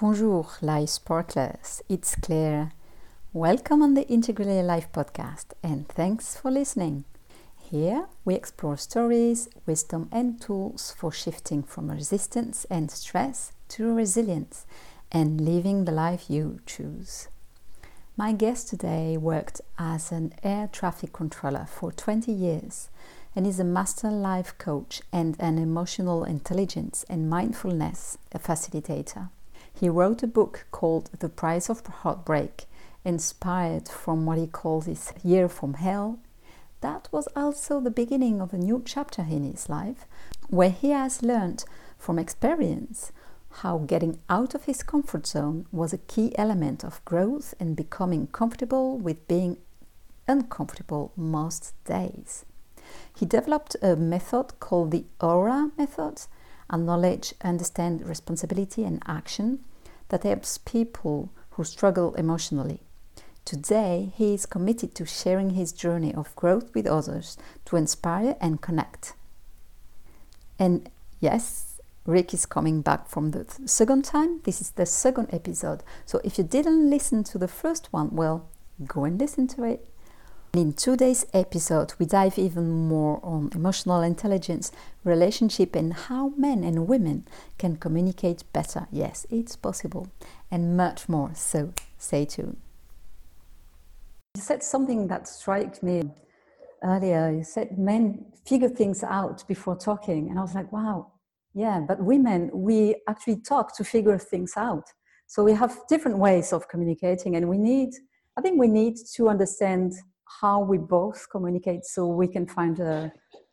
Bonjour, life sparklers. It's Claire. Welcome on the Integrally Life podcast, and thanks for listening. Here we explore stories, wisdom, and tools for shifting from resistance and stress to resilience and living the life you choose. My guest today worked as an air traffic controller for 20 years and is a master life coach and an emotional intelligence and mindfulness facilitator. He wrote a book called The Price of Heartbreak, inspired from what he calls his year from hell. That was also the beginning of a new chapter in his life, where he has learned from experience how getting out of his comfort zone was a key element of growth and becoming comfortable with being uncomfortable most days. He developed a method called the AURA method, acknowledge, understand responsibility and action that helps people who struggle emotionally. Today, he is committed to sharing his journey of growth with others to inspire and connect. And yes, Rick is coming back from the second time. This is the second episode. So if you didn't listen to the first one, well, go and listen to it. In today's episode, we dive even more on emotional intelligence, relationship, and how men and women can communicate better. Yes, it's possible, and much more. So stay tuned. You said something that struck me earlier. You said men figure things out before talking, and I was like, wow, yeah, but women, we actually talk to figure things out. So we have different ways of communicating, and we need, I think we need to understand how we both communicate so we can find a,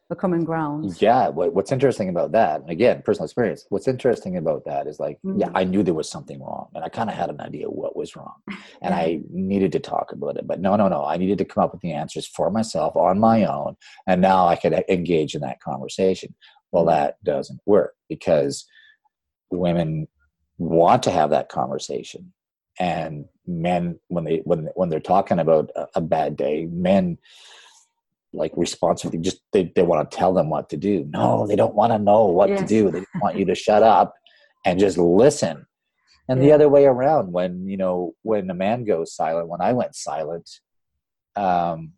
a common ground. Yeah, what, what's interesting about that, again, personal experience, what's interesting about that is like, mm-hmm. yeah, I knew there was something wrong and I kind of had an idea what was wrong and I needed to talk about it. But no, no, no, I needed to come up with the answers for myself on my own. And now I could engage in that conversation. Well, mm-hmm. that doesn't work because women want to have that conversation and men when they when when they're talking about a, a bad day men like responsibly just they, they want to tell them what to do no they don't want to know what yes. to do they want you to shut up and just listen and yeah. the other way around when you know when a man goes silent when i went silent um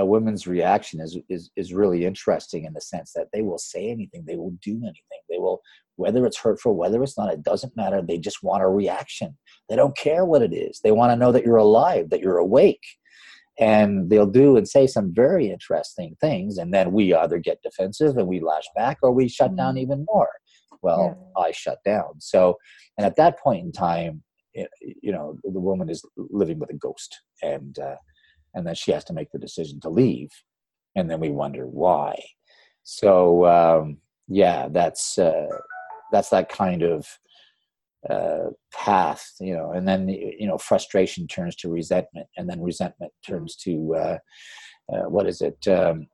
a woman's reaction is, is is really interesting in the sense that they will say anything they will do anything they will whether it's hurtful whether it's not it doesn't matter they just want a reaction. They don't care what it is. They want to know that you're alive that you're awake. And they'll do and say some very interesting things and then we either get defensive and we lash back or we shut down mm-hmm. even more. Well yeah. i shut down. So and at that point in time you know the woman is living with a ghost and uh, and then she has to make the decision to leave and then we wonder why. So um, yeah that's uh, that's that kind of uh, path you know and then you know frustration turns to resentment and then resentment turns to uh, uh, what is it um,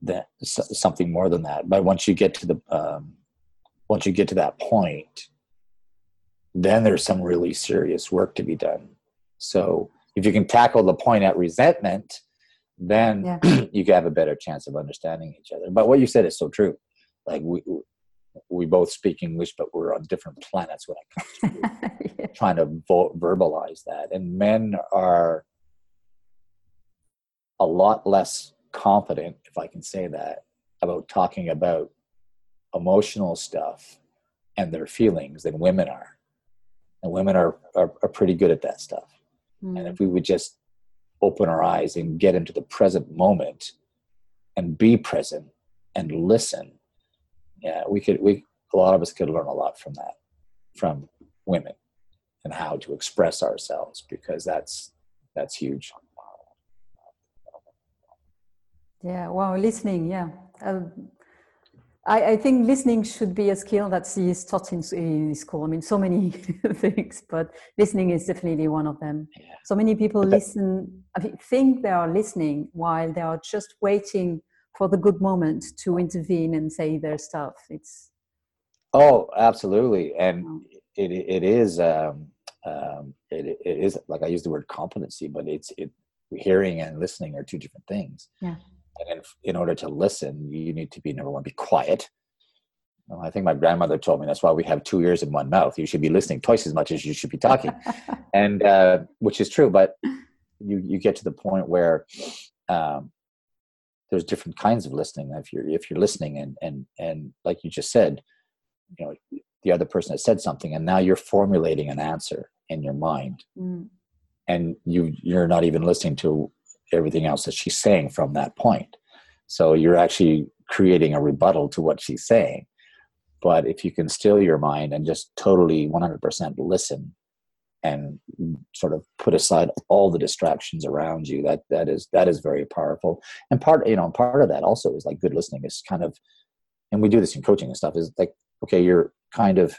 that something more than that. But once you get to the um, once you get to that point then there's some really serious work to be done. So if you can tackle the point at resentment, then yeah. you have a better chance of understanding each other. But what you said is so true. Like we we both speak English, but we're on different planets when it comes to yeah. trying to vo- verbalize that. And men are a lot less confident, if I can say that, about talking about emotional stuff and their feelings than women are. And women are, are, are pretty good at that stuff. Mm. And if we would just open our eyes and get into the present moment and be present and listen, yeah, we could, we, a lot of us could learn a lot from that, from women and how to express ourselves because that's, that's huge. Yeah, wow, listening, yeah. Uh, I, I, think listening should be a skill that is taught in, in school. I mean, so many things, but listening is definitely one of them. Yeah. So many people listen, I think they are listening while they are just waiting for the good moment to intervene and say their stuff. It's oh, absolutely, and it it is um, um, it, it is like I use the word competency, but it's it hearing and listening are two different things. Yeah and in, in order to listen, you need to be number one, be quiet. Well, I think my grandmother told me that's why we have two ears and one mouth. You should be listening twice as much as you should be talking, and uh, which is true. But you you get to the point where um, there's different kinds of listening. If you're if you're listening and and and like you just said, you know, the other person has said something, and now you're formulating an answer in your mind, mm. and you you're not even listening to everything else that she's saying from that point. So you're actually creating a rebuttal to what she's saying. But if you can still your mind and just totally 100% listen and sort of put aside all the distractions around you, that that is that is very powerful. And part you know part of that also is like good listening is kind of, and we do this in coaching and stuff is like okay you're kind of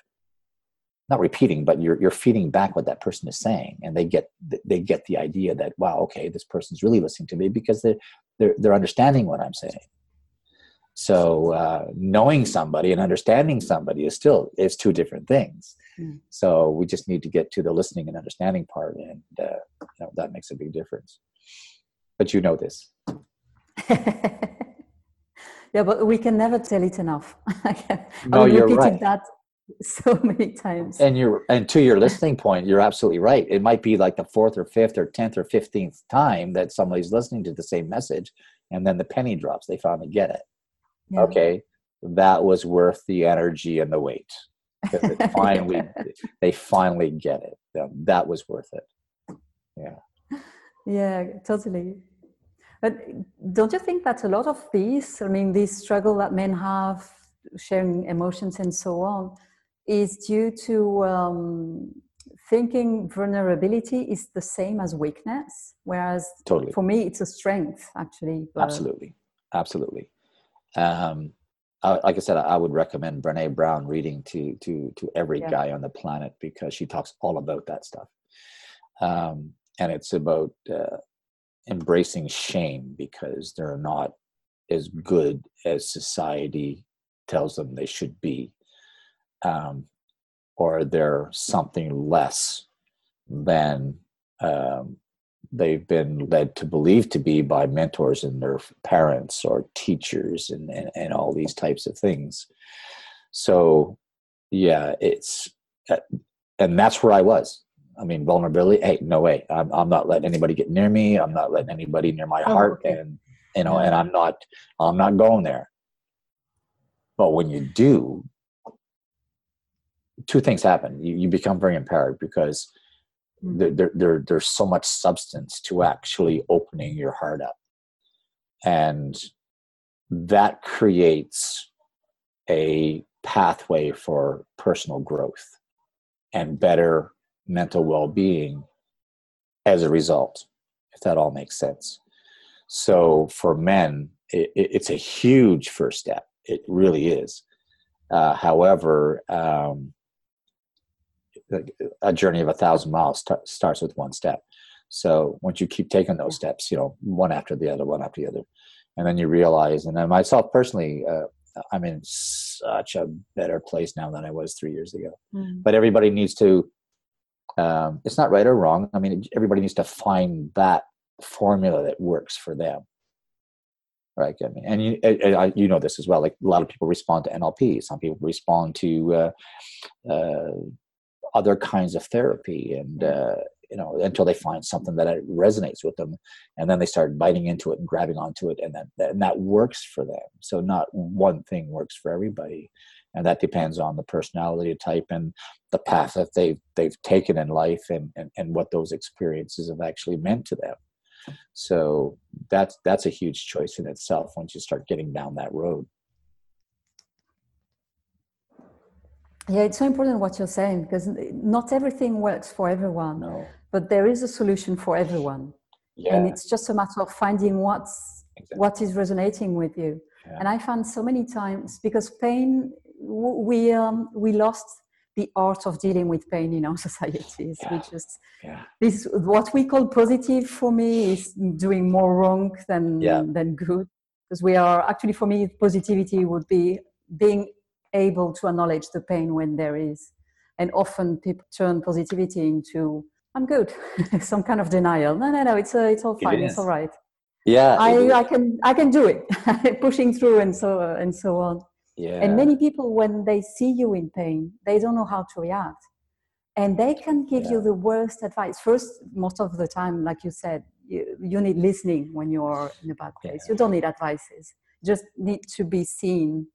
not repeating but you're you're feeding back what that person is saying and they get they get the idea that wow okay this person's really listening to me because they they're, they're understanding what i'm saying so uh, knowing somebody and understanding somebody is still is two different things. Mm. So we just need to get to the listening and understanding part, and uh, you know, that makes a big difference. But you know this. yeah, but we can never tell it enough. no, you're right. That so many times. And you're and to your listening point, you're absolutely right. It might be like the fourth or fifth or tenth or fifteenth time that somebody's listening to the same message, and then the penny drops. They finally get it yeah. okay that was worth the energy and the wait finally they finally get it that was worth it yeah yeah totally but don't you think that a lot of these i mean this struggle that men have sharing emotions and so on is due to um, thinking vulnerability is the same as weakness whereas totally. for me it's a strength actually but... absolutely absolutely um, I, like I said, I would recommend Brene Brown reading to to to every yeah. guy on the planet because she talks all about that stuff, um, and it's about uh, embracing shame because they're not as good as society tells them they should be, um, or they're something less than um, they've been led to believe to be by mentors and their parents or teachers and, and, and all these types of things. So, yeah, it's, uh, and that's where I was. I mean, vulnerability. Hey, no way. I'm, I'm not letting anybody get near me. I'm not letting anybody near my oh, heart, okay. and you know, and I'm not, I'm not going there. But when you do, two things happen. You, you become very empowered because there, there, there, there's so much substance to actually opening your heart up. And that creates a pathway for personal growth and better mental well-being as a result if that all makes sense. So for men it, it's a huge first step. It really is. Uh, however um, a journey of a thousand miles t- starts with one step. So once you keep taking those steps, you know, one after the other, one after the other, and then you realize, and then myself personally, uh, I'm in such a better place now than I was three years ago. Mm. But everybody needs to. Um, it's not right or wrong. I mean, everybody needs to find that formula that works for them. Right. I mean, and you, you know this as well. Like a lot of people respond to NLP. Some people respond to uh, uh, other kinds of therapy and uh, you know until they find something that resonates with them and then they start biting into it and grabbing onto it and that and that works for them. So not one thing works for everybody and that depends on the personality type and the path that they've they've taken in life and, and and what those experiences have actually meant to them. So that's that's a huge choice in itself once you start getting down that road Yeah, it's so important what you're saying because not everything works for everyone. No. But there is a solution for everyone. Yeah. And it's just a matter of finding what's exactly. what is resonating with you. Yeah. And I found so many times because pain, we um, we lost the art of dealing with pain in our societies. Yeah. We just this what we call positive for me is doing more wrong than than good because we are actually for me positivity would be being able to acknowledge the pain when there is. And often people turn positivity into, I'm good, some kind of denial. No, no, no, it's, uh, it's all fine, it it's all right. Yeah. I, I can, I can do it, pushing through and so, uh, and so on. Yeah. And many people, when they see you in pain, they don't know how to react. And they can give Yeah. you the worst advice. First, most of the time, like you said, you, you need listening when you're in a bad place. You don't need advices. Just need to be seen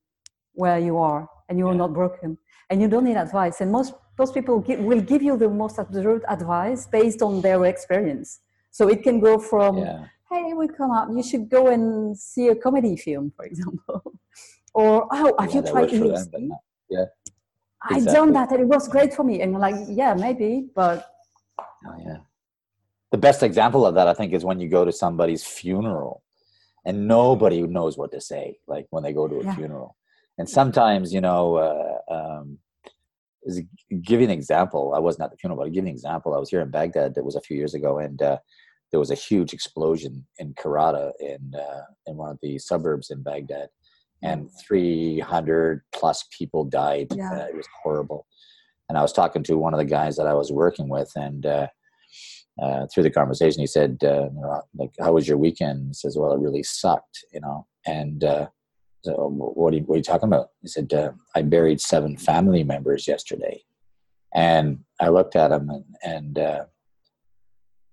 where you are and you're Yeah. not broken. And you don't need advice. And most, most people give, will give you the most absurd advice based on their experience. So it can go from, yeah. hey, we come up, you should go and see a comedy film, for example. or, oh, have Yeah, you tried them, but EFT? not- yeah. I exactly. done that and it was great for me. And you're like, yeah, maybe, but Oh, yeah. The best example of that, I think, is when you go to somebody's funeral and nobody knows what to say, like when they go to a Yeah. funeral. And sometimes, you know, uh, um, is give you an example. I wasn't at the funeral, but I'll give you an example. I was here in Baghdad. That was a few years ago, and uh, there was a huge explosion in Karrada in uh, in one of the suburbs in Baghdad, and 300 plus people died. Yeah. Uh, it was horrible. And I was talking to one of the guys that I was working with, and uh, uh, through the conversation, he said, uh, "Like, how was your weekend?" He says, "Well, it really sucked," you know. And uh, so, what are, you, what are you talking about? He said, uh, "I buried seven family members yesterday," and I looked at him and, and uh,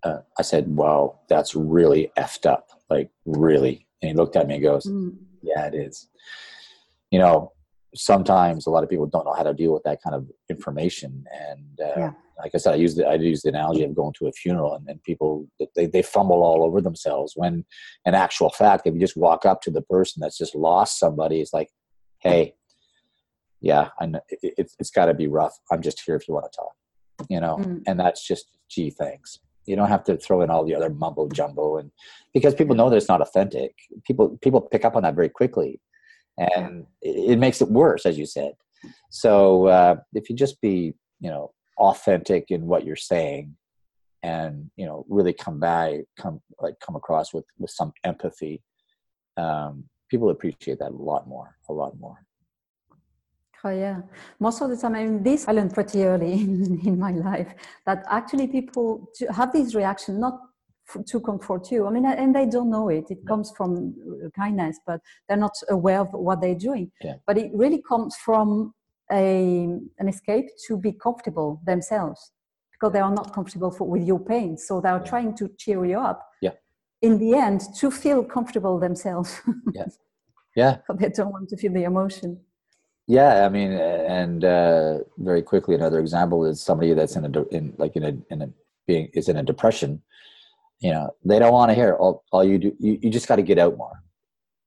uh, I said, "Wow, that's really effed up, like really." And he looked at me and goes, mm, yeah it is you know sometimes a lot of people don't know how to deal with that kind of information. And uh, Yeah. like i said i use the i use the analogy of going to a funeral and, and people they, they fumble all over themselves when in actual fact if you just walk up to the person that's just lost somebody it's like hey yeah i know it, it's, it's got to be rough. I'm just here if you want to talk you know? Mm, and that's just gee thanks. You don't have to throw in all the other mumbo jumbo and because people know that it's not authentic. People people pick up on that very quickly and it, it makes it worse as you said so uh, if you just be you know authentic in what you're saying and you know really come by come like come across with with some empathy um, people appreciate that a lot more a lot more Oh, yeah. Most of the time, I mean, this I learned pretty early in, in my life that actually people have this reaction not to comfort you. I mean, and they don't know it. It comes from uh, kindness, but they're not aware of what they're doing. Yeah. But it really comes from a, an escape to be comfortable themselves because they are not comfortable for, with your pain. So they are Yeah. trying to cheer you up. Yeah. In the end, to feel comfortable themselves. yeah but they don't want to feel the emotion. Yeah, I mean, and uh, very quickly, another example is somebody that's in a de- in like in a in a being is in a depression. You know, they don't want to hear all. All you do, you, you just got to get out more.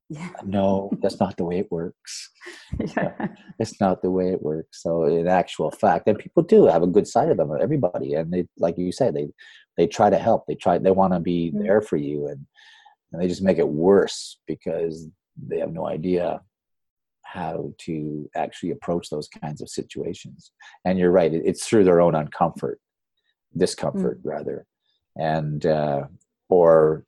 Yeah. No, that's not the way it works. yeah. It's not the way it works. So, in actual fact, and people do have a good side of them. Everybody, and they, like you said, they they try to help. They try. They want to be Mm. there for you, and and they just make it worse because they have no idea how to actually approach those kinds of situations. And you're right; it, it's through their own uncomfort, discomfort rather, and uh, or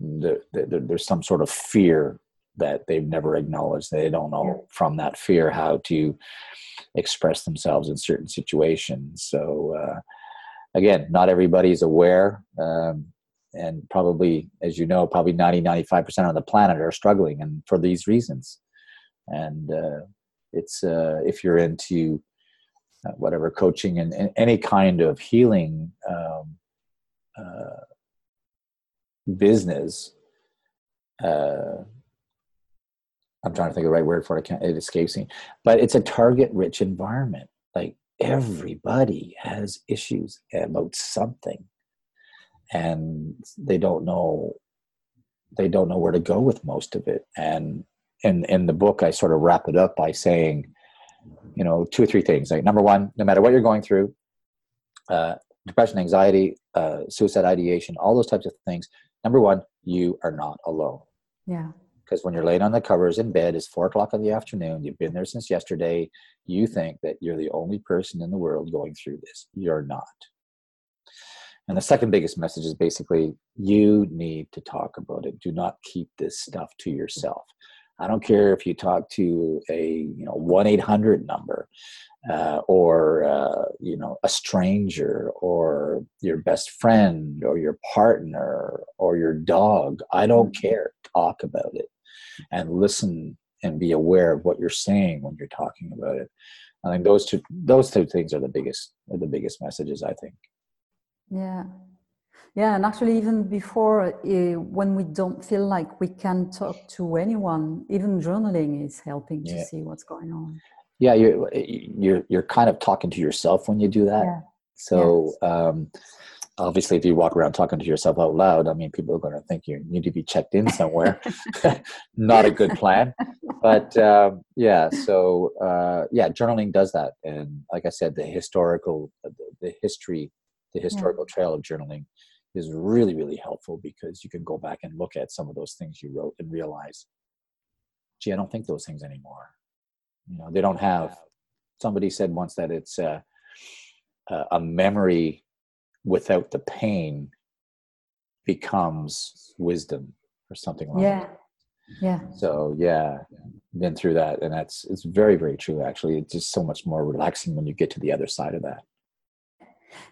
the, the, there's some sort of fear that they've never acknowledged. They don't know from that fear how to express themselves in certain situations. So uh, again, not everybody's aware. Um, and probably, as you know, probably 90, 95% of the planet are struggling and for these reasons. And uh, it's, uh, if you're into uh, whatever coaching and, and any kind of healing um, uh, business, uh, I'm trying to think of the right word for it. It escapes me. But it's a target rich environment. Like everybody has issues about something. And they don't know they don't know where to go with most of it. And in in the book I sort of wrap it up by saying, you know, two or three things. Like number one, no matter what you're going through, uh, depression, anxiety, uh, suicide ideation, all those types of things. Number one, you are not alone Yeah. because when you're laying on the covers in bed, it's four o'clock in the afternoon. You've been there since yesterday. You think that you're the only person in the world going through this. You're not. And the second biggest message is basically you need to talk about it. Do not keep this stuff to yourself. I don't care if you talk to a you know one eight hundred number, uh, or uh, you know a stranger, or your best friend, or your partner, or your dog. I don't care. Talk about it and listen and be aware of what you're saying when you're talking about it. I think those two those two things are the biggest are the biggest messages. I think. Yeah, yeah, and actually, even before uh, when we don't feel like we can talk to anyone, even journaling is helping to see what's going on. Yeah, you're you're you're kind of talking to yourself when you do that. Yeah. So. Yes. Um, obviously if you walk around talking to yourself out loud i mean people are going to think you need to be checked in somewhere not a good plan but um, yeah so uh, yeah journaling does that and like i said the historical the, history the historical yeah. trail of journaling is really really helpful because you can go back and look at some of those things you wrote and realize gee i don't think those things anymore you know they don't have somebody said once that it's uh, a memory without the pain becomes wisdom or something like yeah. that. Yeah. So yeah, been through that, and that's it's very very true. Actually, it's just so much more relaxing when you get to the other side of that.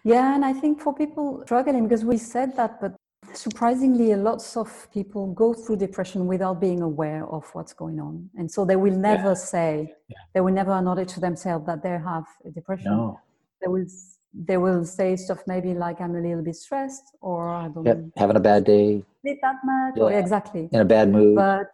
Yeah, and I think for people struggling, because we said that, but surprisingly, a lots of people go through depression without being aware of what's going on, and so they will never yeah. say, yeah. they will never acknowledge to themselves that they have a depression. No. They will they will say stuff maybe like I'm a little bit stressed or I don't yep. having a bad day. Sleep that much yeah. or exactly. In a bad mood. But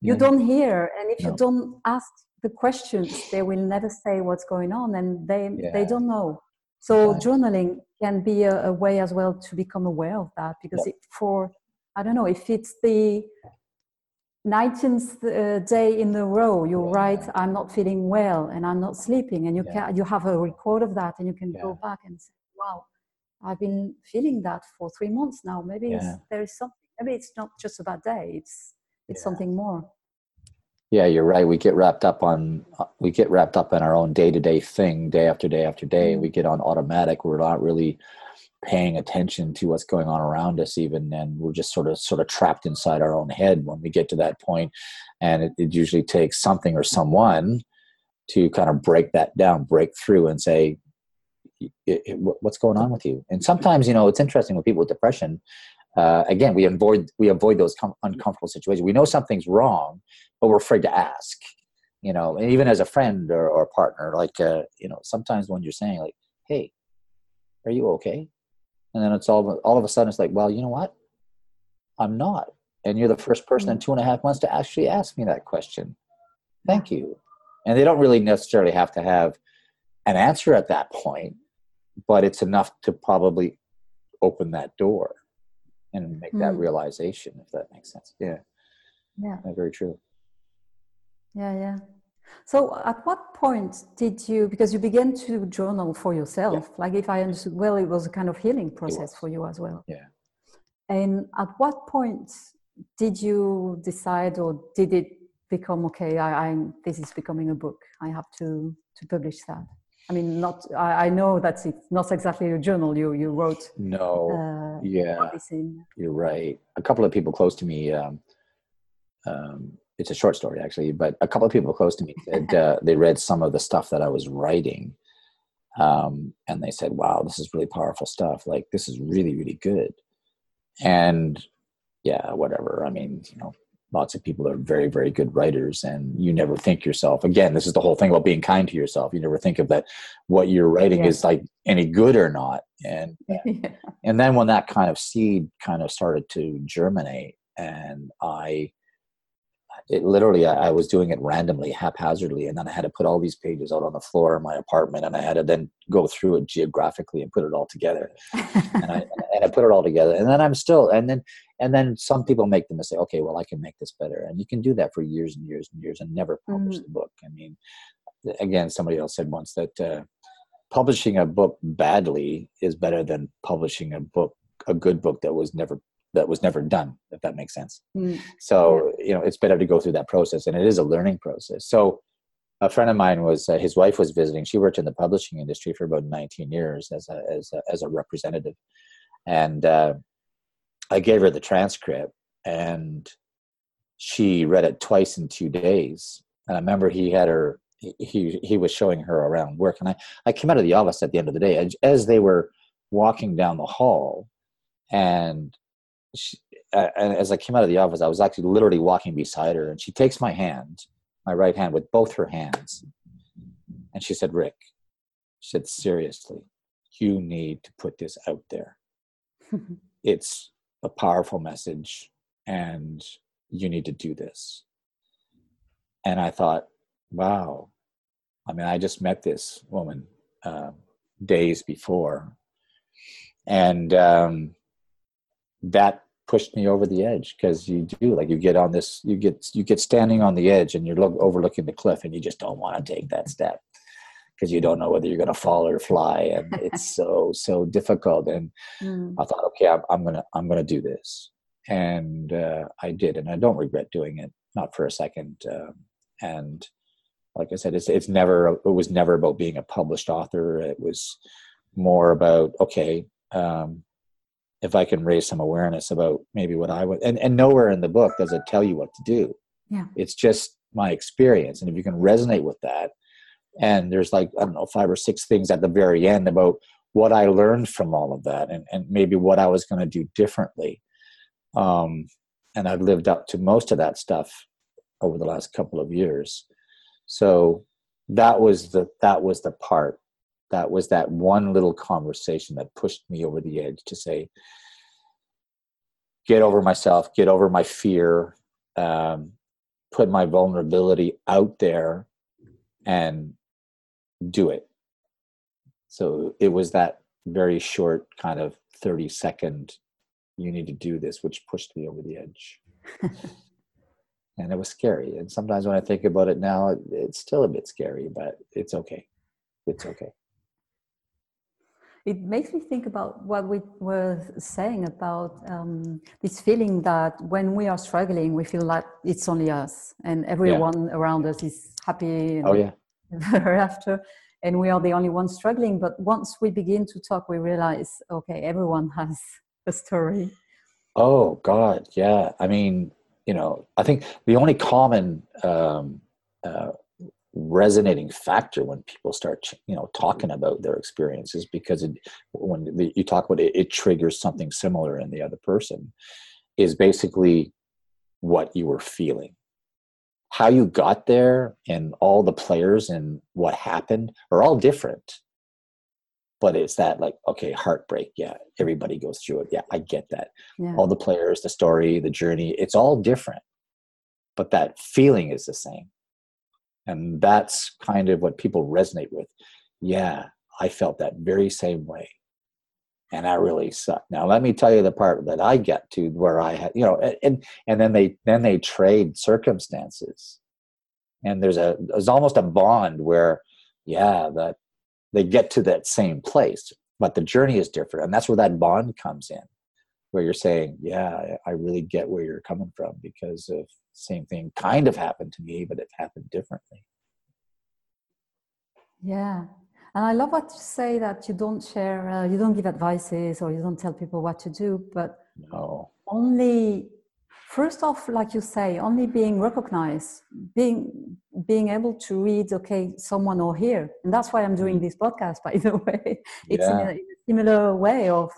you don't hear and if no. you don't ask the questions, they will never say what's going on and they they don't know. So right. journaling can be a, a, way as well to become aware of that because yep. it, for I don't know if it's the 19th uh, day in a row you write i'm not feeling well and i'm not sleeping and you yeah. can you have a record of that and you can yeah. go back and say wow i've been feeling that for three months now maybe yeah. there is something maybe it's not just a bad day it's it's something more yeah you're right. We get wrapped up on uh, we get wrapped up in our own day-to-day thing day after day after day. Mm. we get on automatic. We're not really paying attention to what's going on around us even and we're just sort of sort of trapped inside our own head when we get to that point. And it, it usually takes something or someone to kind of break that down break through and say it, it, what's going on with you? And sometimes you know it's interesting with people with depression uh, again we avoid we avoid those com- uncomfortable situations. We know something's wrong but we're afraid to ask you know and even as a friend or, or a partner like uh, you know sometimes when you're saying like hey are you okay? And then it's all all of a sudden it's like well you know what? I'm not. And you're the first person in mm. two and a half months to actually ask me that question. Thank you. And they don't really necessarily have to have an answer at that point but it's enough to probably open that door and make mm. that realization if that makes sense yeah yeah very true yeah yeah so, at what point did you, because you began to journal for yourself, yeah. like if I understood well, it was a kind of healing process for you as well. Yeah. And at what point did you decide, or did it become okay? I, I this is becoming a book. I have to to publish that. I mean, not. I, I know that it's not exactly a journal you you wrote. No. Uh, yeah. You're right. A couple of people close to me um, um, it's a short story actually, but a couple of people close to me said uh, they read some of the stuff that I was writing, um, and they said, "Wow, this is really powerful stuff. Like this is really really good." And yeah, whatever. I mean, you know, lots of people are very very good writers, and you never think yourself. Again, this is the whole thing about being kind to yourself. You never think of that what you're writing yeah. is like any good or not, and yeah. and then when that kind of seed kind of started to germinate, and I it literally I, I, was doing it randomly haphazardly and then i had to put all these pages out on the floor in my apartment and i had to then go through it geographically and put it all together and i and i put it all together and then i'm still and then and then some people make the mistake okay well i can make this better. And you can do that for years and years and years and never publish mm-hmm. the book. I mean again somebody else said once that uh, publishing a book badly is better than publishing a book a good book that was never that was never done if that makes sense. Mm. so you know it's better to go through that process and it is a learning process. So a friend of mine was uh, his wife was visiting she worked in the publishing industry for about 19 years as a as a, as a representative. And uh, i gave her the transcript and she read it twice in two days and i remember he had her he he was showing her around work and i i came out of the office at the end of the day as, as they were walking down the hall and she, and as I came out of the office, I was actually literally walking beside her, and she takes my hand my right hand with both her hands. And she said, Rick, she said, seriously, you need to put this out there. it's a powerful message and you need to do this. And I thought, wow. I mean, I just met this woman uh, days before. And um, that pushed me over the edge because you do like you get on this you get you get standing on the edge and you're look, overlooking the cliff and you just don't want to take that step because you don't know whether you're going to fall or fly and it's so so difficult and mm. i thought okay I'm, I'm, gonna i'm gonna do this and uh, i did and i don't regret doing it not for a second um, and like i said it's it's never it was never about being a published author it was more about okay um, if I can raise some awareness about maybe what I would, and, and nowhere in the book does it tell you what to do. Yeah. It's just my experience. And if you can resonate with that, and there's like, I don't know, five or six things at the very end about what I learned from all of that and, and maybe what I was going to do differently. Um, and I've lived up to most of that stuff over the last couple of years. So that was the that was the part that was that one little conversation that pushed me over the edge to say get over myself get over my fear um, put my vulnerability out there and do it so it was that very short kind of 30 second you need to do this which pushed me over the edge and it was scary and sometimes when i think about it now it's still a bit scary but it's okay it's okay it makes me think about what we were saying about um, this feeling that when we are struggling, we feel like it's only us and everyone yeah. around us is happy. oh, yeah. After, and we are the only ones struggling. But once we begin to talk, we realize, okay, everyone has a story. Oh, God. Yeah. I mean, you know, I think the only common um, uh, resonating factor when people start you know talking about their experiences because it, when the, you talk about it it triggers something similar in the other person is basically what you were feeling how you got there and all the players and what happened are all different but it's that like okay heartbreak yeah everybody goes through it yeah i get that yeah. all the players the story the journey it's all different but that feeling is the same and that's kind of what people resonate with. Yeah, I felt that very same way. And I really sucked. Now let me tell you the part that I get to where I had, you know, and and then they then they trade circumstances. And there's a there's almost a bond where, yeah, that they get to that same place, but the journey is different. And that's where that bond comes in, where you're saying, Yeah, I really get where you're coming from because of same thing kind of happened to me, but it happened differently. Yeah. And I love what you say that you don't share, uh, you don't give advices or you don't tell people what to do, but no. only, first off, like you say, only being recognized, being being able to read, okay, someone or hear. And that's why I'm doing mm-hmm. this podcast, by the way. It's yeah. in, a, in a similar way of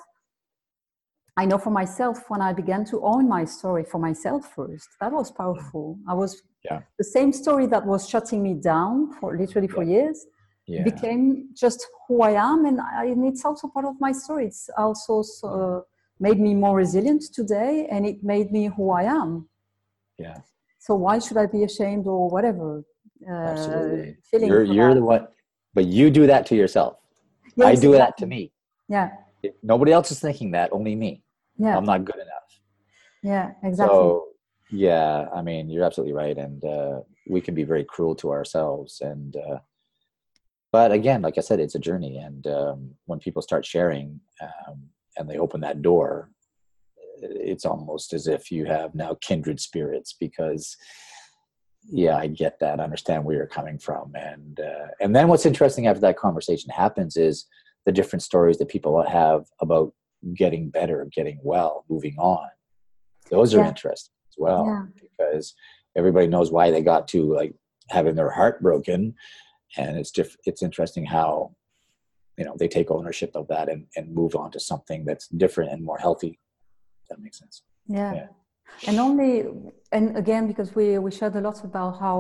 I know for myself when I began to own my story for myself first, that was powerful. I was yeah. the same story that was shutting me down for literally for yeah. years yeah. became just who I am, and, I, and, it's also part of my story. It's also uh, made me more resilient today, and it made me who I am. Yeah. So why should I be ashamed or whatever? Uh, Absolutely. You're you're the one, but you do that to yourself. Yes, I do exactly. that to me. Yeah. Nobody else is thinking that, only me yeah i'm not good enough yeah exactly so yeah i mean you're absolutely right and uh, we can be very cruel to ourselves and uh, but again like i said it's a journey and um, when people start sharing um, and they open that door it's almost as if you have now kindred spirits because yeah i get that I understand where you're coming from and uh, and then what's interesting after that conversation happens is the different stories that people have about getting better, getting well, moving on. Those are yeah. interesting as well yeah. because everybody knows why they got to like having their heart broken, and it's diff- it's interesting how you know they take ownership of that and, and move on to something that's different and more healthy. that makes sense. Yeah. yeah. and only and again because we we shared a lot about how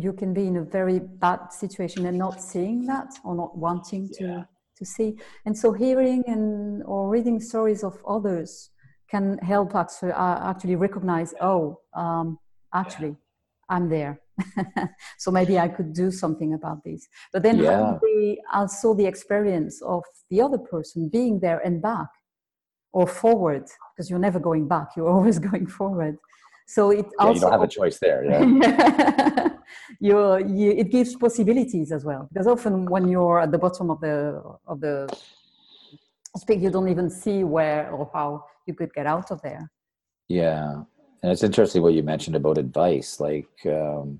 you can be in a very bad situation and not seeing that or not wanting to yeah. to see and so hearing and or reading stories of others can help actually uh, actually recognize oh um, actually yeah. i'm there so maybe i could do something about this. But then yeah. the, also the experience of the other person being there and back or forward? Because you're never going back you're always going forward. So it yeah, also you don't have a choice there yeah. You, you it gives possibilities as well. Because often when you're at the bottom of the of the speak you don't even see where or how you could get out of there. Yeah and it's interesting what you mentioned about advice like um,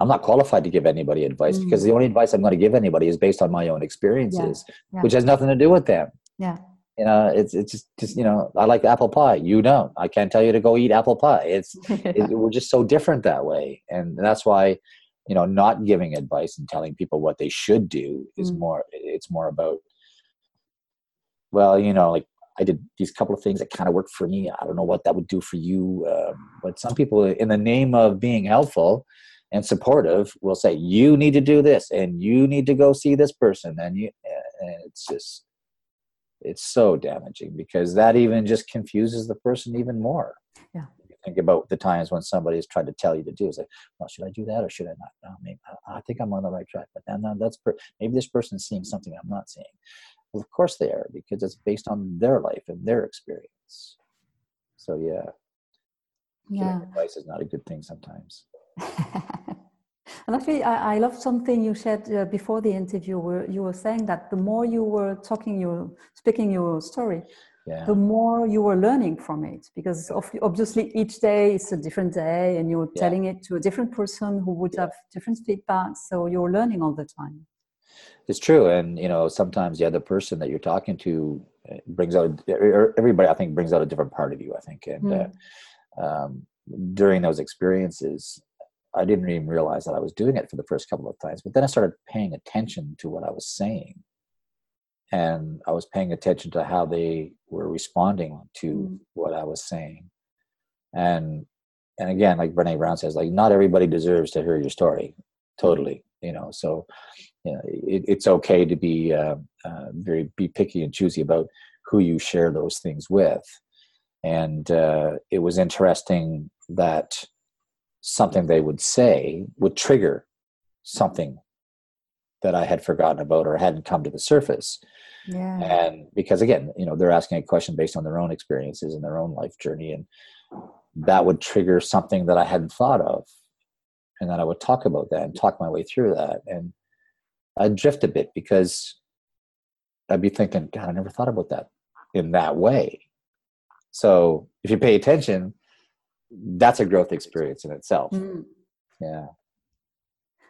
i'm not qualified to give anybody advice mm. because the only advice i'm going to give anybody is based on my own experiences yeah. Yeah. which has nothing to do with them yeah you know it's it's just, just you know i like apple pie you don't i can't tell you to go eat apple pie it's it, we're just so different that way and that's why you know not giving advice and telling people what they should do is mm. more it's more about well you know like i did these couple of things that kind of worked for me i don't know what that would do for you um, but some people in the name of being helpful and supportive will say you need to do this and you need to go see this person and you and it's just it's so damaging because that even just confuses the person even more. Yeah. You think about the times when somebody has tried to tell you to do. It's like, well, should I do that or should I not? No, maybe I think I'm on the right track, but then that's per- maybe this person is seeing something I'm not seeing. Well, of course they are because it's based on their life and their experience. So yeah, yeah, advice is not a good thing sometimes. And actually, I, I love something you said uh, before the interview, where you were saying that the more you were talking, you speaking your story, yeah. the more you were learning from it. Because obviously, each day is a different day, and you're yeah. telling it to a different person who would yeah. have different feedback. So you're learning all the time. It's true, and you know sometimes the other person that you're talking to uh, brings out everybody. I think brings out a different part of you. I think, and mm. uh, um, during those experiences, I didn't even realize that I was doing it for the first couple of times. But then I started paying attention to what I was saying. And I was paying attention to how they were responding to mm. what I was saying. And and again, like Brene Brown says, like not everybody deserves to hear your story. Totally, you know. So, you know, it, it's okay to be uh, uh, very be picky and choosy about who you share those things with. And uh, it was interesting that something they would say would trigger something that I had forgotten about or hadn't come to the surface. Yeah. And because again, you know, they're asking a question based on their own experiences and their own life journey. And that would trigger something that I hadn't thought of. And then I would talk about that and talk my way through that. And I'd drift a bit because I'd be thinking, God, I never thought about that in that way. So if you pay attention, that's a growth experience in itself. Mm. Yeah.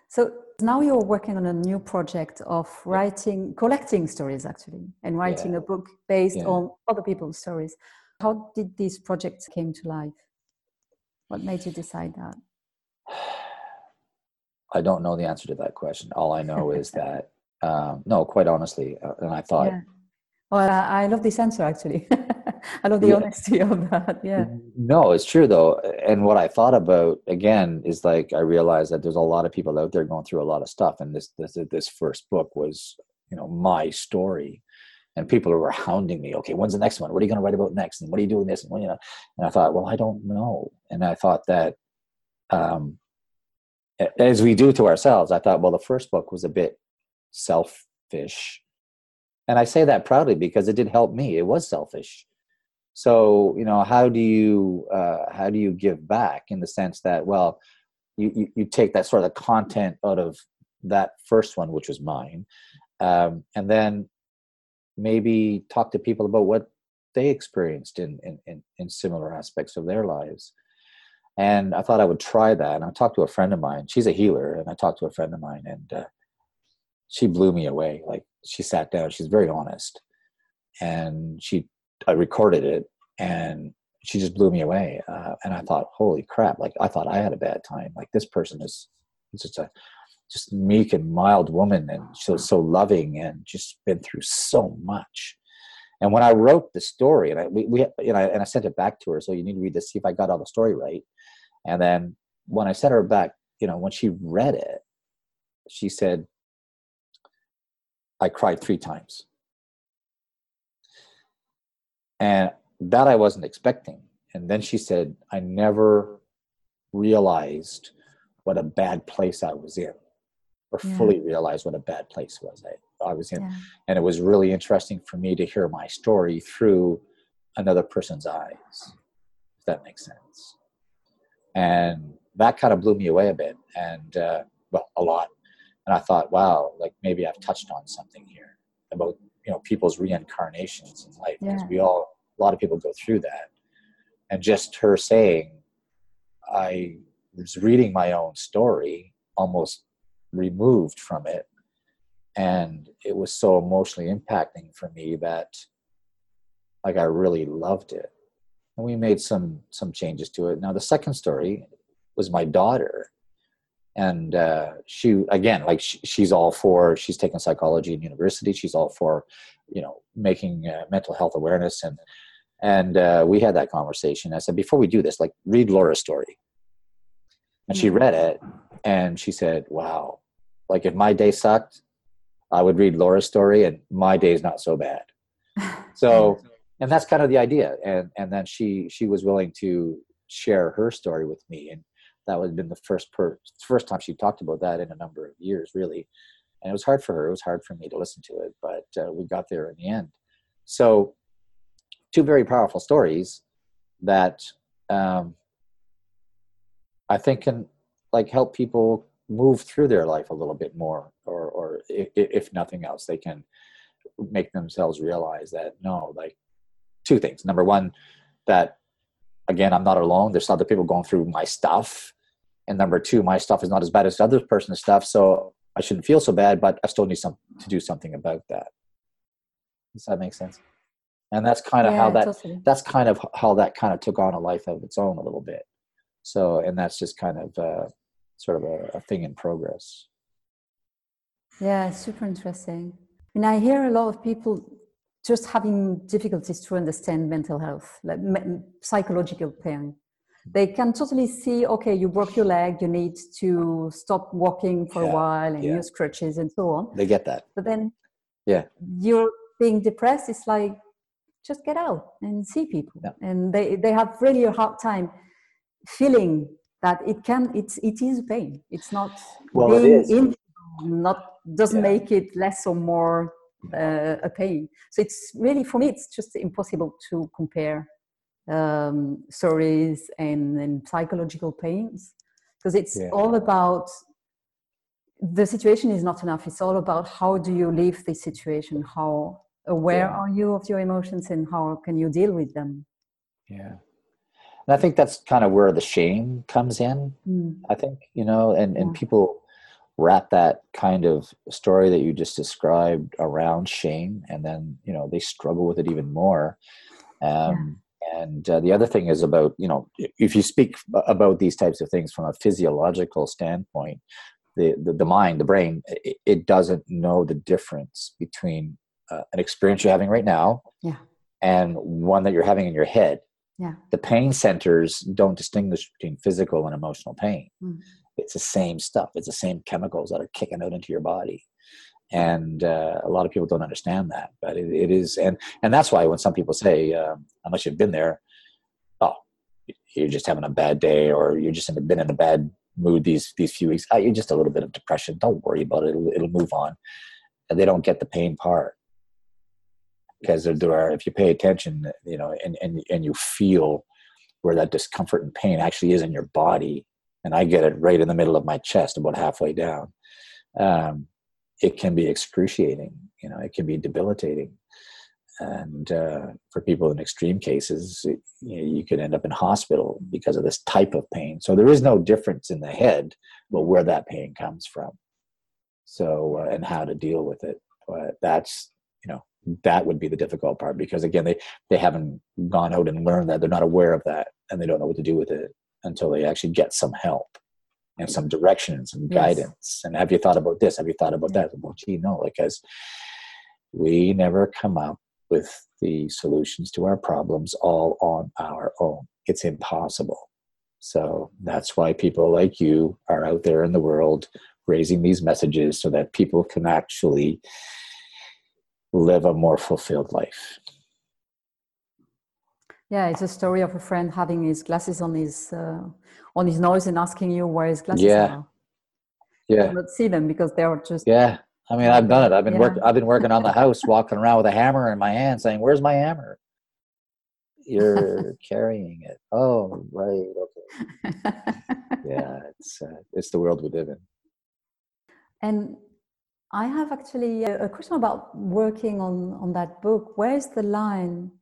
So now you're working on a new project of writing, collecting stories actually, and writing yeah. a book based yeah. on other people's stories. How did this project came to life? What made you decide that? I don't know the answer to that question. All I know is that, um, no, quite honestly, uh, and I thought. Yeah. Well, I love this answer actually. I love the yeah. honesty of that. Yeah. No, it's true though. And what I thought about again is like I realized that there's a lot of people out there going through a lot of stuff, and this this this first book was you know my story, and people were hounding me. Okay, when's the next one? What are you going to write about next? And what are you doing this? And well, you know, and I thought, well, I don't know. And I thought that, um, as we do to ourselves, I thought, well, the first book was a bit selfish. And i say that proudly because it did help me. It was selfish. So you know how do you uh, how do you give back in the sense that well you, you, you take that sort of content out of that first one which was mine um, and then maybe talk to people about what they experienced in, in, in, in similar aspects of their lives and i thought i would try that and i talked to a friend of mine she's a healer and i talked to a friend of mine and uh, she blew me away like she sat down she's very honest and she I recorded it and she just blew me away. Uh, and I thought, holy crap! Like I thought I had a bad time. Like this person is just a just meek and mild woman, and she was so loving and just been through so much. And when I wrote the story, and I we, we you know, and I sent it back to her, so you need to read this, see if I got all the story right. And then when I sent her back, you know, when she read it, she said, "I cried three times," and that I wasn't expecting. And then she said, "I never realized what a bad place I was in, or yeah. fully realized what a bad place was I, I was in. Yeah. And it was really interesting for me to hear my story through another person's eyes, if that makes sense. And that kind of blew me away a bit, and uh, well, a lot. And I thought, wow, like maybe I've touched on something here about you know people's reincarnations in life because yeah. we all a lot of people go through that. And just her saying, I was reading my own story, almost removed from it. And it was so emotionally impacting for me that like I really loved it. And we made some some changes to it. Now the second story was my daughter. And uh, she again, like she, she's all for. She's taking psychology in university. She's all for, you know, making uh, mental health awareness and and uh, we had that conversation. I said, before we do this, like read Laura's story. And she read it and she said, wow, like if my day sucked, I would read Laura's story and my day is not so bad. So, and that's kind of the idea. And, and then she, she was willing to share her story with me. And that would have been the first per, first time she talked about that in a number of years, really. And it was hard for her. It was hard for me to listen to it, but uh, we got there in the end. So two very powerful stories that um, I think can like help people move through their life a little bit more, or or if, if nothing else, they can make themselves realize that no, like two things. Number one, that again, I'm not alone. There's other people going through my stuff, and number two, my stuff is not as bad as the other person's stuff, so I shouldn't feel so bad, but I still need some to do something about that. Does that make sense? and that's kind of yeah, how that totally. that's kind of how that kind of took on a life of its own a little bit so and that's just kind of uh, sort of a, a, thing in progress yeah super interesting. And i hear a lot of people just having difficulties to understand mental health like me- psychological pain. Mm-hmm. They can totally see okay you broke your leg you need to stop walking for yeah, a while and yeah. use crutches and so on. They get that. But then yeah. you're being depressed it's like just get out and see people. Yeah. and they, they have really a hard time feeling that it can it's it is pain. It's not well, being it in not doesn't yeah. make it less or more uh, a pain so it's really for me it's just impossible to compare um, stories and, and psychological pains because it's yeah. all about the situation is not enough it's all about how do you live this situation how aware yeah. are you of your emotions and how can you deal with them yeah and i think that's kind of where the shame comes in mm. i think you know and and yeah. people wrap that kind of story that you just described around shame and then you know they struggle with it even more um, yeah. and uh, the other thing is about you know if you speak about these types of things from a physiological standpoint the, the, the mind the brain it, it doesn't know the difference between uh, an experience you're having right now yeah. and one that you're having in your head yeah. the pain centers don't distinguish between physical and emotional pain mm. It's the same stuff. It's the same chemicals that are kicking out into your body. And uh, a lot of people don't understand that but it, it is and and that's why when some people say um, unless you've been there oh you're just having a bad day or you're just in, been in a bad mood these these few weeks oh, you're just a little bit of depression. Don't worry about it. It'll, it'll move on. And they don't get the pain part. Because there are if you pay attention you know and, and and you feel where that discomfort and pain actually is in your body and i get it right in the middle of my chest about halfway down um, it can be excruciating you know it can be debilitating. And uh, for people in extreme cases it, you, know, you could end up in hospital because of this type of pain. So there is no difference in the head but where that pain comes from. So uh, and how to deal with it. But that's you know that would be the difficult part because again they they haven't gone out and learned that. They're not aware of that and they don't know what to do with it until they actually get some help and some direction and some guidance and have you thought about this have you thought about that well gee no because we never come up with the solutions to our problems all on our own. It's impossible. So that's why people like you are out there in the world raising these messages so that people can actually live a more fulfilled life. Yeah, it's a story of a friend having his glasses on his uh, on his nose and asking you where his glasses yeah. are. Yeah. you not see them because they are just Yeah. I mean, I've done it. I've been Yeah. work. I've been working on the house, walking around with a hammer in my hand, saying, "Where's my hammer?" You're carrying it. Oh, right. Okay. Yeah, it's uh, it's the world we live in. And I have actually a question about working on, on that book. Where is the line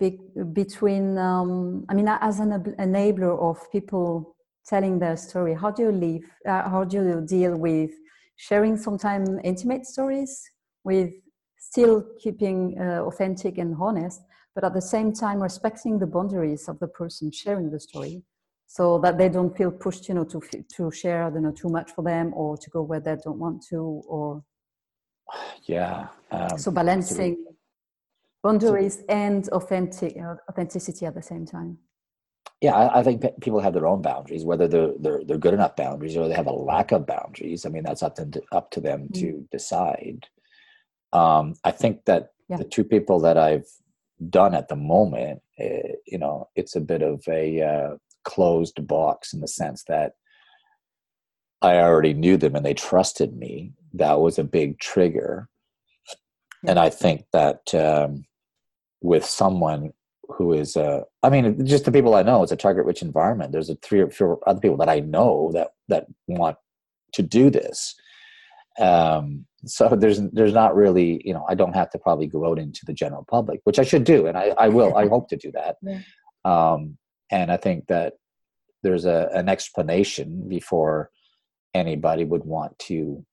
be, between, um, I mean, as an enabler of people telling their story, how do you live, uh, how do you deal with sharing sometimes intimate stories with still keeping uh, authentic and honest, but at the same time respecting the boundaries of the person sharing the story? So that they don't feel pushed, you know, to to share, I don't know, too much for them, or to go where they don't want to, or Yeah. Um, so balancing boundaries and authentic uh, authenticity at the same time yeah, I, I think pe- people have their own boundaries, whether they're they're they're good enough boundaries or they have a lack of boundaries. I mean, that's up to up to them to decide. Um, I think that Yeah. the two people that I've done at the moment, uh, you know, it's a bit of a uh, closed box in the sense that I already knew them and they trusted me. That was a big trigger, and I think that um, with someone who is uh i mean just the people i know it's a target rich environment. There's a three or four other people that i know that that want to do this. Um so there's there's not really you know i don't have to probably go out into the general public which i should do and i i will i hope to do that. Yeah. um and i think that there's a an explanation before anybody would want to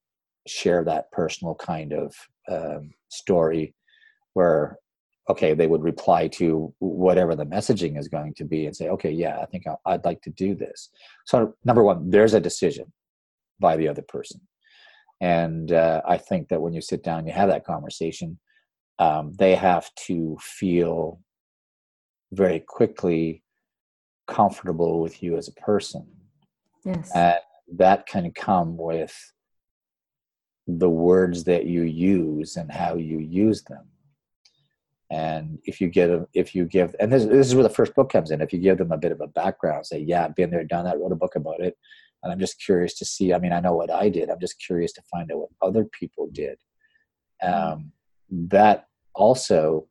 share that personal kind of um, story where okay they would reply to whatever the messaging is going to be and say okay yeah i think i'd like to do this. So number one there's a decision by the other person. And uh, i think that when you sit down you have that conversation um, they have to feel very quickly comfortable with you as a person. Yes. And that can come with the words that you use and how you use them and if you get a, if you give and this, this is where the first book comes in. If you give them a bit of a background say yeah i've been there done that wrote a book about it and i'm just curious to see i mean i know what i did. I'm just curious to find out what other people did. Um, that also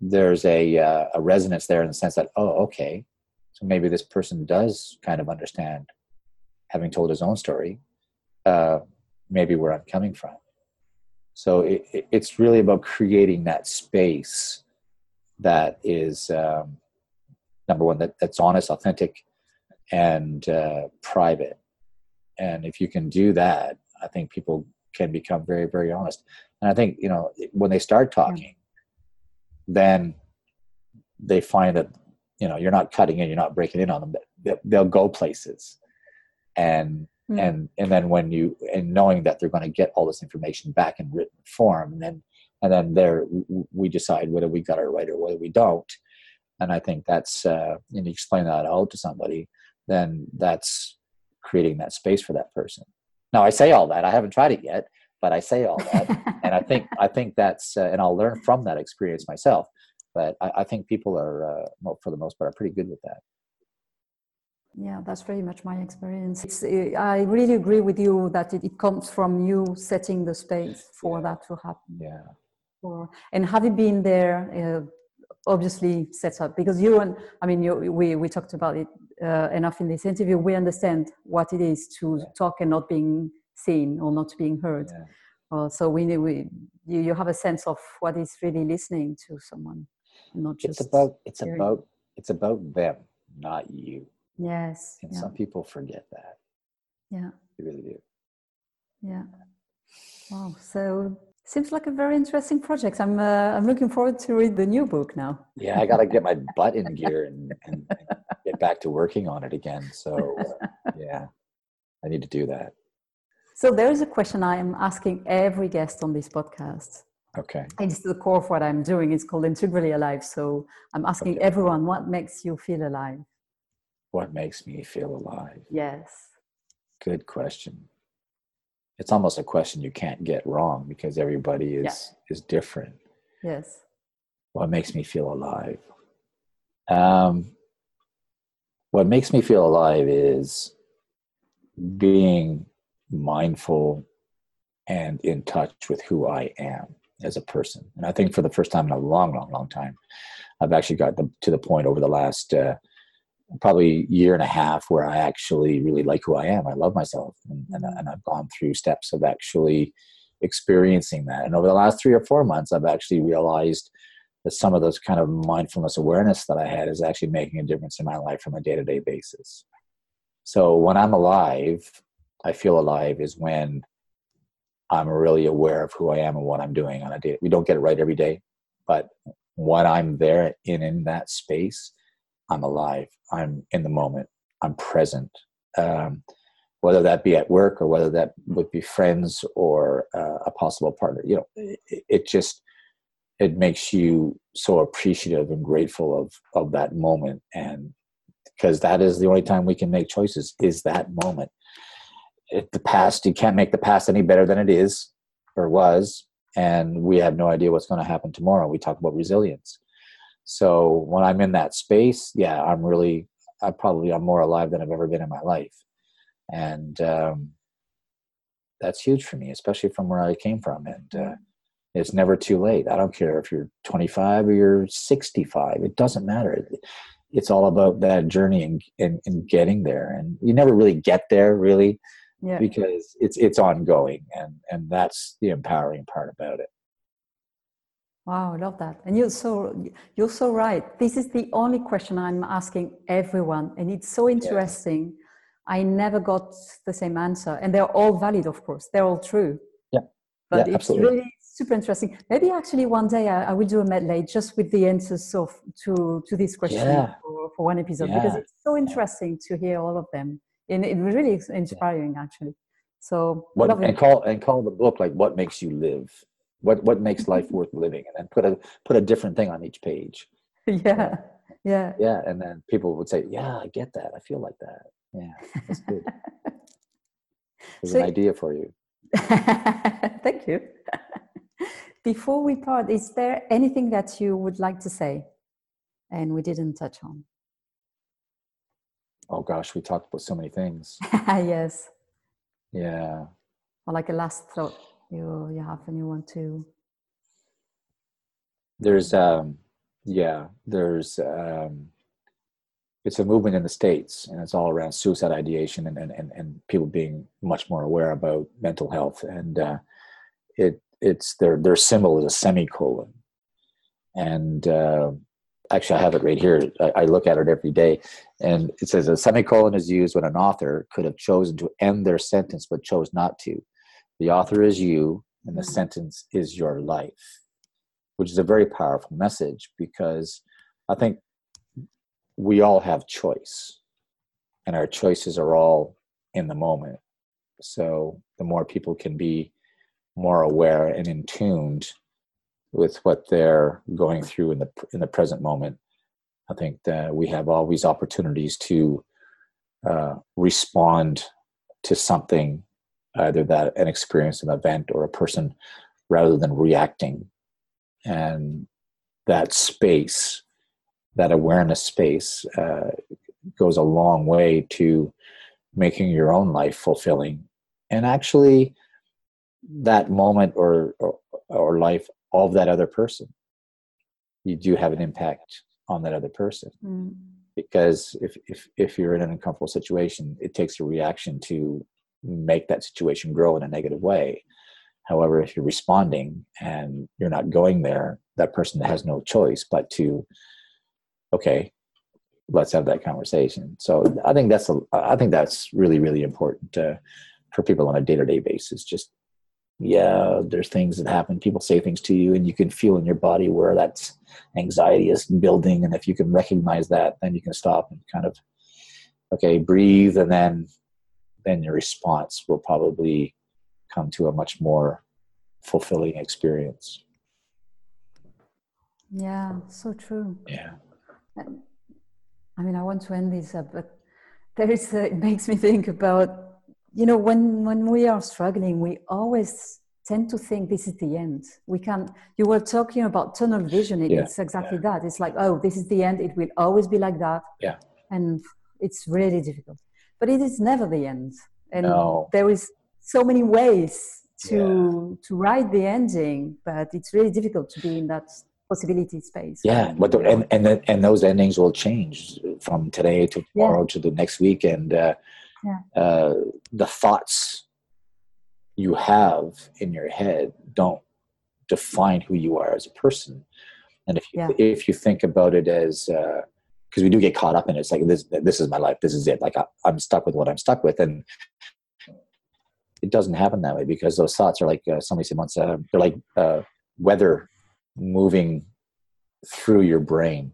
there's a uh, a resonance there in the sense that oh okay. So maybe this person does kind of understand having told his own story uh, maybe where i'm coming from so it, it- it's really about creating that space that is um, number one that, that's honest authentic and uh, private. And if you can do that i think people can become very very honest. And i think you know when they start talking then they find that you know you're not cutting in you're not breaking in on them. They- they'll go places. And Mm. and and then when you and knowing that they're going to get all this information back in written form and then and then there we decide whether we got it right or whether we don't. And i think that's uh and you explain that out to somebody then that's creating that space for that person. Now i say all that i haven't tried it yet but i say all that. And i think i think that's uh, and i'll learn from that experience myself. But i, I think people are uh, for the most part are pretty good with that yeah that's very much my experience it's, uh, i really agree with you that it, it comes from you setting the space for Yeah. that to happen yeah for, and having been there uh, obviously sets up because you and i mean you, we, we talked about it uh, enough in this interview we understand what it is to Yeah. talk and not being seen or not being heard yeah. uh, so we, we you, you have a sense of what is really listening to someone not just it's about it's hearing. about it's about them not you yes and yeah, some people forget that yeah they really do yeah wow so seems like a very interesting project i'm uh, i'm looking forward to read the new book now yeah i gotta get my butt in gear and, and, get back to working on it again so uh, yeah i need to do that So there is a question I am asking every guest on this podcast. Okay. And it's the core of what I'm doing. It's called Integrally Alive. So I'm asking Okay. everyone what makes you feel alive? What makes me feel alive? Yes. Good question. It's almost a question you can't get wrong because everybody is is different. Yes. What makes me feel alive? Um, what makes me feel alive is being mindful and in touch with who I am as a person. And I think for the first time in a long, long, long time, I've actually got the, to the point over the last uh, probably year and a half where I actually really like who I am. I love myself, and, and, mm-hmm. and I've gone through steps of actually experiencing that. And over the last three or four months, I've actually realized that some of those kind of mindfulness awareness that I had is actually making a difference in my life from a day to day basis. So when I'm alive, I feel alive is when I'm really aware of who I am and what I'm doing on a day. We don't get it right every day, but when I'm there in in that space, I'm alive. I'm in the moment. I'm present. Um, whether that be at work or whether that would be friends or uh, a possible partner, you know, it, it just it makes you so appreciative and grateful of of that moment and because that is the only time we can make choices is that moment it, the past you can't make the past any better than it is or was and we have no idea what's going to happen tomorrow we talk about resilience so when i'm in that space yeah i'm really i probably i'm more alive than i've ever been in my life. And um, that's huge for me especially from where i came from. And uh, it's never too late. I don't care if you're 25 or you're 65 it doesn't matter. It's all about that journey and, and, and getting there. And you never really get there really Yeah. because it's it's ongoing. And and that's the empowering part about it Wow, I love that. And you're so you're so right. This is the only question I'm asking everyone, and it's so interesting. I never got the same answer, and they're all valid, of course. They're all true. Yeah. But Yeah, it's absolutely. really super interesting. Maybe actually one day I, I will do a medley just with the answers of to to this question Yeah. for, for one episode because it's so interesting to hear all of them, and it really is inspiring actually. So what and call and call the book like what makes you live what what makes mm-hmm. life worth living and then put a put a different thing on each page. Yeah, yeah. yeah. And then people would say yeah i get that. I feel like that. Yeah that's good. There's So- an idea for you. Thank you. Before we part, is there anything that you would like to say and we didn't touch on? oh gosh we talked about so many things. Yes. yeah. Or like a last thought you, you have and you want to. there's um yeah there's um it's a movement in the states and it's all around suicide ideation and and, and, and people being much more aware about mental health. And uh it it's their their symbol is a semicolon. And uh actually i have it right here. I, I look at it every day and it says a semicolon is used when an author could have chosen to end their sentence but chose not to the author is you and the Mm. sentence is your life which is a very powerful message because I think we all have choice and our choices are all in the moment. So the more people can be more aware and in tuned with what they're going through in the in the present moment, I think that we have always opportunities to uh, respond to something, either that an experience, an event, or a person, rather than reacting. And that space that awareness space uh, goes a long way to making your own life fulfilling. And actually that moment or, or or life of that other person you do have an impact on that other person. Mm. because if if if you're in an uncomfortable situation it takes a reaction to make that situation grow in a negative way. However if you're responding and you're not going there that person has no choice but to okay let's have that conversation. So i think that's a, i think that's really really important uh, for people on a day-to-day basis. Just yeah there's things that happen. People say things to you and you can feel in your body where that anxiety is building. And if you can recognize that then you can stop and kind of okay breathe and then then your response will probably come to a much more fulfilling experience Yeah, so true. Yeah. I mean, I want to end this up, but there is a, it makes me think about you know when when we are struggling, we always tend to think this is the end. We can. You were talking about tunnel vision. Yeah. It's exactly that. It's like, oh, this is the end. It will always be like that. Yeah. And it's really difficult, but it is never the end. And No. there is so many ways to to write the ending, but it's really difficult to be in that possibility space. Yeah, but the, and and then, and those endings will change from today to Yeah. tomorrow to the next week, and uh, Yeah. uh, the thoughts you have in your head don't define who you are as a person. And if you, Yeah. if you think about it as because we do get caught up in it, it's like this this is my life, this is it. Like I, I'm stuck with what I'm stuck with, and it doesn't happen that way because those thoughts are like uh, somebody said once uh, they're like uh, weather moving through your brain.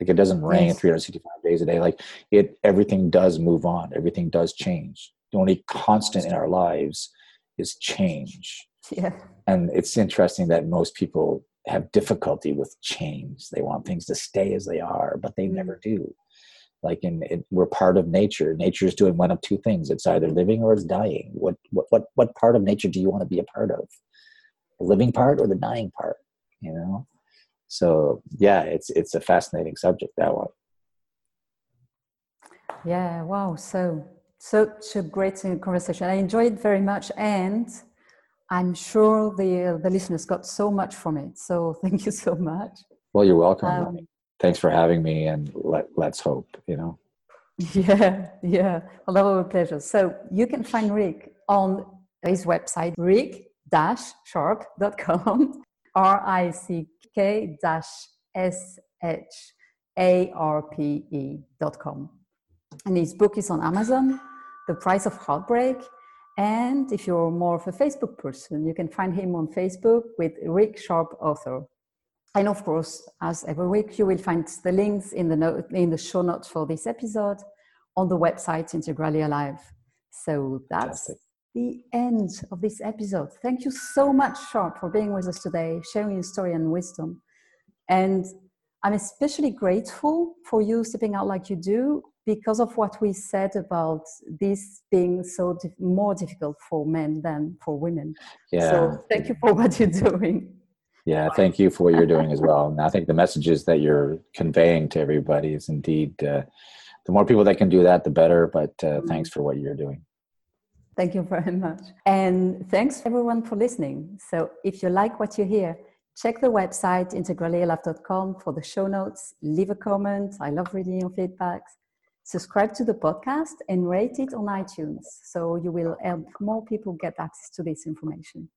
Like it doesn't rain Yes. 365 days a day. Like it everything does move on. Everything does change. The only constant in our lives is change. Yeah, and it's interesting that most people have difficulty with change. They want things to stay as they are but they Mm. never do. Like in it, we're part of nature. Nature is doing one of two things. It's either living or it's dying. What what what, what part of nature do you want to be a part of? The living part or the dying part you know? So yeah it's it's a fascinating subject that one. Yeah. Wow, so such a great conversation. I enjoyed it very much, and I'm sure the the listeners got so much from it. So thank you so much. well you're welcome Um, thanks for having me and let, let's hope you know Yeah, yeah. Well, that was a pleasure. So you can find Rick on his website, rick-sharpe.com, R-I-C-K-S-H-A-R-P-E.com. And his book is on Amazon, The Price of Heartbreak. And if you're more of a Facebook person, you can find him on Facebook with Rick Sharpe Author. And of course, as every week, you will find the links in the note, in the show notes for this episode on the website Integrally Alive. So that's Fantastic. the end of this episode. Thank you so much, Sharpe, for being with us today, sharing your story and wisdom. And I'm especially grateful for you stepping out like you do because of what we said about this being so dif- more difficult for men than for women. yeah So thank you for what you're doing. Yeah, thank you for what you're doing as well. And I think the messages that you're conveying to everybody is indeed uh, the more people that can do that, the better. But uh, thanks for what you're doing. Thank you very much. And thanks everyone for listening. So if you like what you hear, check the website integrallyalive.com for the show notes, leave a comment. I love reading your feedbacks. Subscribe to the podcast and rate it on iTunes so you will help more people get access to this information.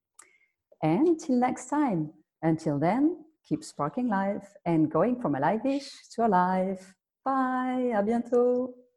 And till next time, until then, keep sparking life and going from alive-ish to alive. Bye, à bientôt.